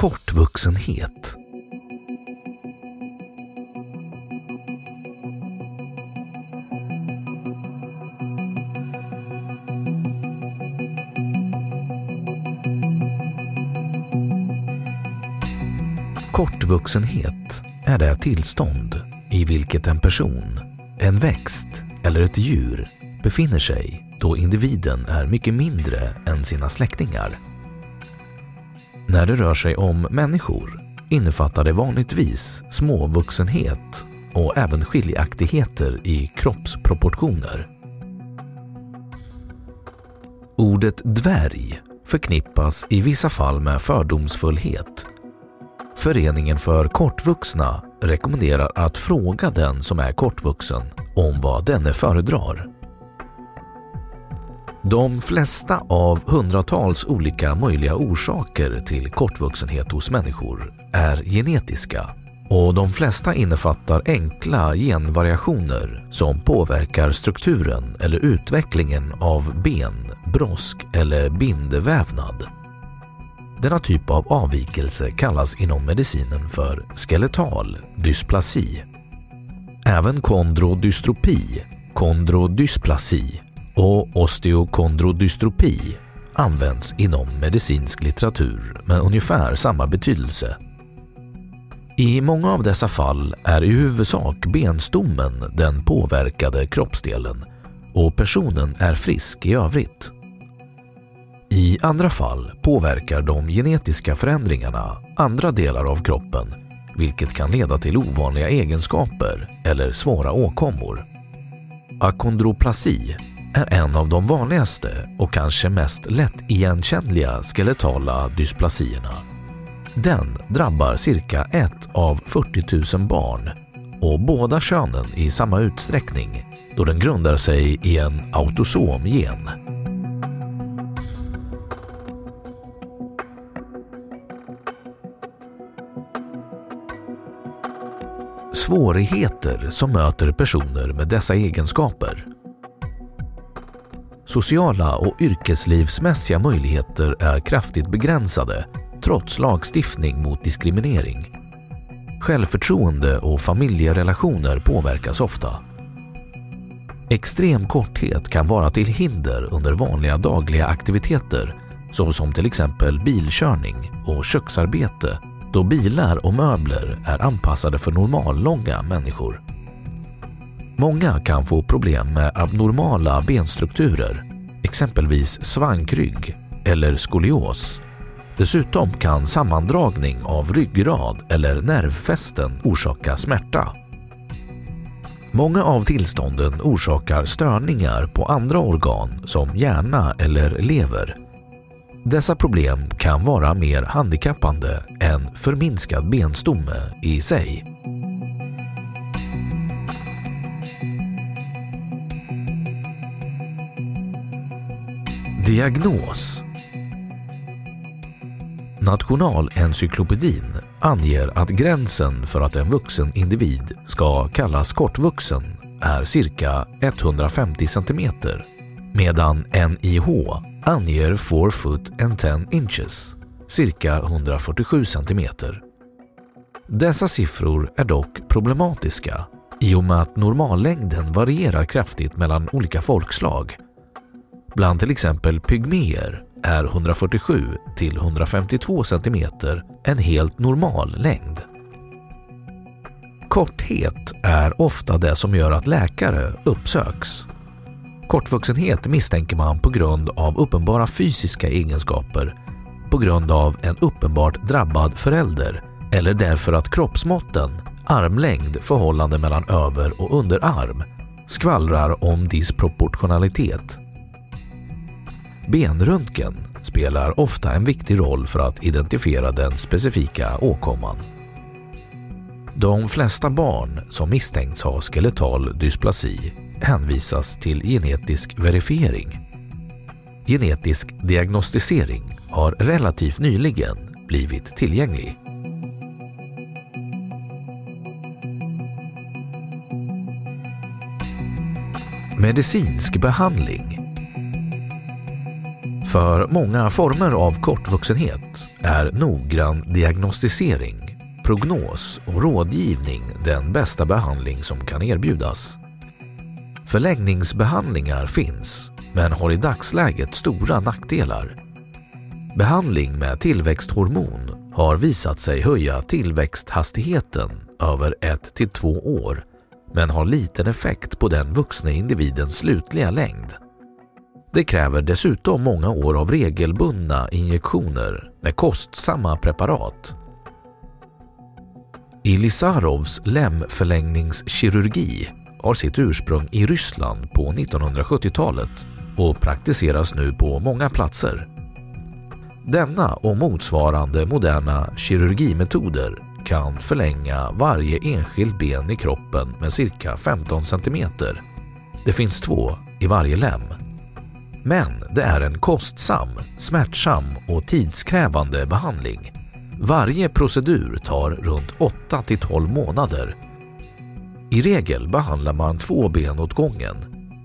Kortvuxenhet. Kortvuxenhet är det tillstånd i vilket en person, en växt eller ett djur befinner sig då individen är mycket mindre än sina släktingar. När det rör sig om människor innefattar det vanligtvis småvuxenhet och även skiljaktigheter i kroppsproportioner. Ordet dvärg förknippas i vissa fall med fördomsfullhet. Föreningen för kortvuxna rekommenderar att fråga den som är kortvuxen om vad denne föredrar. De flesta av hundratals olika möjliga orsaker till kortvuxenhet hos människor är genetiska och de flesta innefattar enkla genvariationer som påverkar strukturen eller utvecklingen av ben, brosk eller bindvävnad. Denna typ av avvikelse kallas inom medicinen för skeletal dysplasi. Även kondrodystropi, kondrodysplasi och osteokondrodystropi används inom medicinsk litteratur med ungefär samma betydelse. I många av dessa fall är i huvudsak benstommen den påverkade kroppsdelen och personen är frisk i övrigt. I andra fall påverkar de genetiska förändringarna andra delar av kroppen vilket kan leda till ovanliga egenskaper eller svåra åkommor. Akondroplasi är en av de vanligaste och kanske mest lättigenkännliga skeletala dysplasierna. Den drabbar cirka ett av 40 000 barn och båda könen i samma utsträckning då den grundar sig i en autosom gen. Svårigheter som möter personer med dessa egenskaper Sociala och yrkeslivsmässiga möjligheter är kraftigt begränsade trots lagstiftning mot diskriminering. Självförtroende och familjerelationer påverkas ofta. Extrem korthet kan vara till hinder under vanliga dagliga aktiviteter såsom till exempel bilkörning och köksarbete då bilar och möbler är anpassade för normallånga människor. Många kan få problem med abnormala benstrukturer, exempelvis svankrygg eller skolios. Dessutom kan sammandragning av ryggrad eller nervfästen orsaka smärta. Många av tillstånden orsakar störningar på andra organ som hjärna eller lever. Dessa problem kan vara mer handikappande än förminskad benstomme i sig. Diagnos Nationalencyklopedin anger att gränsen för att en vuxen individ ska kallas kortvuxen är cirka 150 cm medan NIH anger 4 foot and 10 inches, cirka 147 cm. Dessa siffror är dock problematiska i och med att normallängden varierar kraftigt mellan olika folkslag. Bland till exempel pygméer är 147 till 152 cm en helt normal längd. Korthet är ofta det som gör att läkare uppsöks. Kortvuxenhet misstänker man på grund av uppenbara fysiska egenskaper, på grund av en uppenbart drabbad förälder eller därför att kroppsmåtten, armlängd, förhållande mellan över och underarm skvallrar om disproportionalitet Benröntgen spelar ofta en viktig roll för att identifiera den specifika åkomman. De flesta barn som misstänks ha skeletal dysplasi hänvisas till genetisk verifiering. Genetisk diagnostisering har relativt nyligen blivit tillgänglig. Medicinsk behandling för många former av kortvuxenhet är noggrann diagnostisering, prognos och rådgivning den bästa behandling som kan erbjudas. Förlängningsbehandlingar finns, men har i dagsläget stora nackdelar. Behandling med tillväxthormon har visat sig höja tillväxthastigheten över 1 till 2 år, men har liten effekt på den vuxna individens slutliga längd. Det kräver dessutom många år av regelbundna injektioner med kostsamma preparat. Ilisarovs lemförlängningskirurgi har sitt ursprung i Ryssland på 1970-talet och praktiseras nu på många platser. Denna och motsvarande moderna kirurgimetoder kan förlänga varje enskilt ben i kroppen med cirka 15 cm. Det finns två i varje lem. Men det är en kostsam, smärtsam och tidskrävande behandling. Varje procedur tar runt 8 till 12 månader. I regel behandlar man två ben åt gången,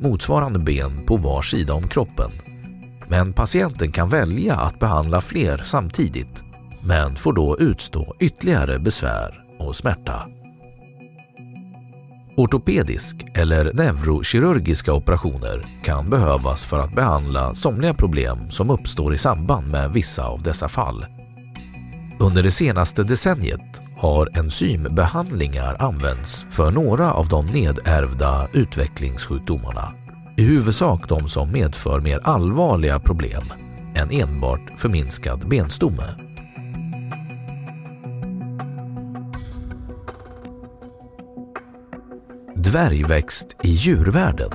motsvarande ben på var sida om kroppen. Men patienten kan välja att behandla fler samtidigt, men får då utstå ytterligare besvär och smärta. Ortopedisk eller neurokirurgiska operationer kan behövas för att behandla somliga problem som uppstår i samband med vissa av dessa fall. Under det senaste decenniet har enzymbehandlingar använts för några av de nedärvda utvecklingssjukdomarna, i huvudsak de som medför mer allvarliga problem än enbart förminskad benstomme. Dvärgväxt i djurvärlden.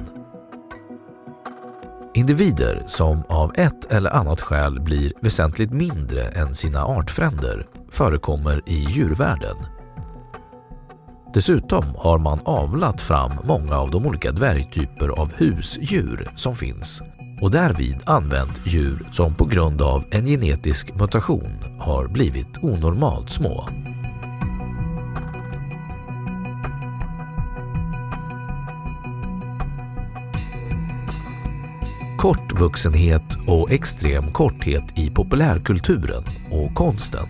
Individer som av ett eller annat skäl blir väsentligt mindre än sina artfränder förekommer i djurvärlden. Dessutom har man avlat fram många av de olika dvärgtyper av husdjur som finns och därvid använt djur som på grund av en genetisk mutation har blivit onormalt små. Kortvuxenhet och extrem korthet i populärkulturen och konsten.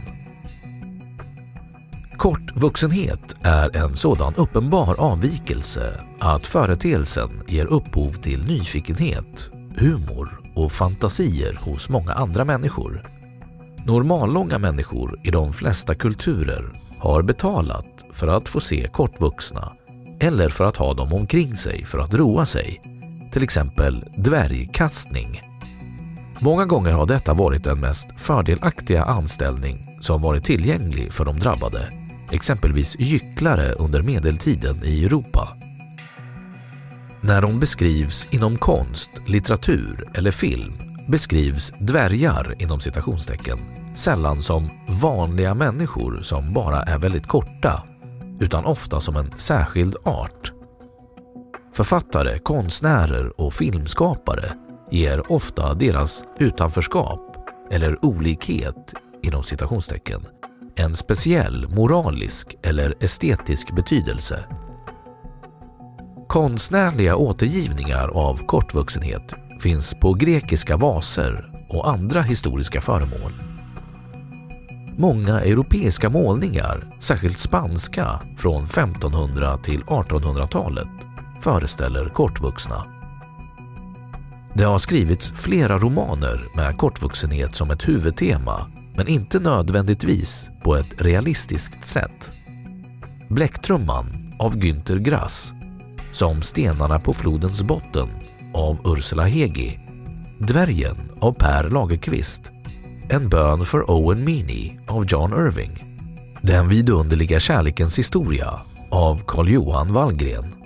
Kortvuxenhet är en sådan uppenbar avvikelse att företeelsen ger upphov till nyfikenhet, humor och fantasier hos många andra människor. Normallånga människor i de flesta kulturer har betalat för att få se kortvuxna eller för att ha dem omkring sig för att roa sig till exempel dvärgkastning. Många gånger har detta varit den mest fördelaktiga anställning som varit tillgänglig för de drabbade, exempelvis gycklare under medeltiden i Europa. När de beskrivs inom konst, litteratur eller film beskrivs dvärgar inom citationstecken sällan som vanliga människor som bara är väldigt korta utan ofta som en särskild art. Författare, konstnärer och filmskapare ger ofta deras utanförskap eller olikhet inom citationstecken en speciell moralisk eller estetisk betydelse. Konstnärliga återgivningar av kortvuxenhet finns på grekiska vaser och andra historiska föremål. Många europeiska målningar, särskilt spanska från 1500 till 1800-talet, föreställer kortvuxna. Det har skrivits flera romaner med kortvuxenhet som ett huvudtema men inte nödvändigtvis på ett realistiskt sätt. Bläcktrumman av Günter Grass, som Stenarna på flodens botten av Ursula Hegi, Dvärgen av Per Lagerkvist, En bön för Owen Meany av John Irving, Den vidunderliga kärlekens historia av Carl Johan Wallgren,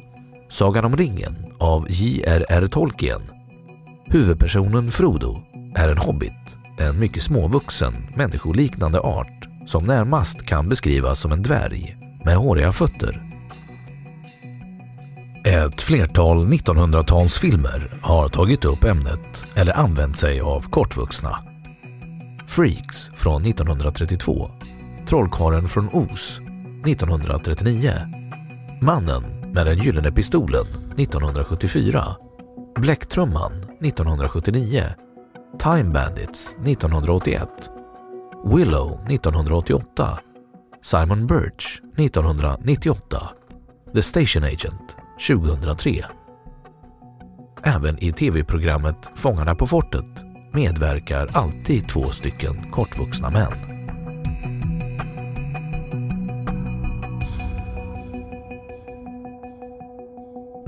Sagan om ringen av J.R.R. Tolkien, Huvudpersonen Frodo är en hobbit en mycket småvuxen, människoliknande art som närmast kan beskrivas som en dvärg med håriga fötter. Ett flertal 1900-talsfilmer har tagit upp ämnet eller använt sig av kortvuxna. Freaks från 1932, Trollkarlen från Oz 1939, Mannen med den gyllene pistolen 1974, Bläcktrumman 1979 Time Bandits 1981, Willow 1988, Simon Birch 1998, The Station Agent 2003. Även i tv-programmet Fångarna på fortet medverkar alltid två stycken kortvuxna män.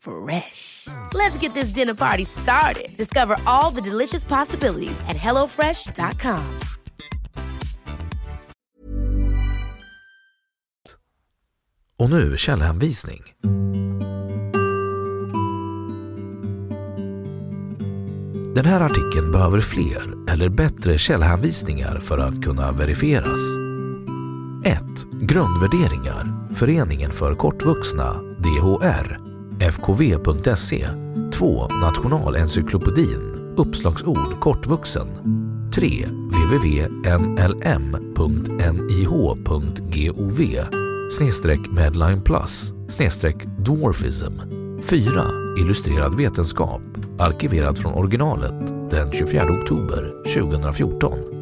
Fresh. Let's get this dinner party started. Discover all the delicious possibilities at hellofresh.com. Och nu källhänvisning. Den här artikeln behöver fler eller bättre källhänvisningar för att kunna verifieras. 1. Grundvärderingar, Föreningen för kortvuxna, DHR, fkv.se 2. Nationalencyklopedin, uppslagsord kortvuxen 3. www.nlm.nih.gov snedstreck Medline Plus snedstreck Dwarfism 4. Illustrerad vetenskap arkiverad från originalet den 24 oktober 2014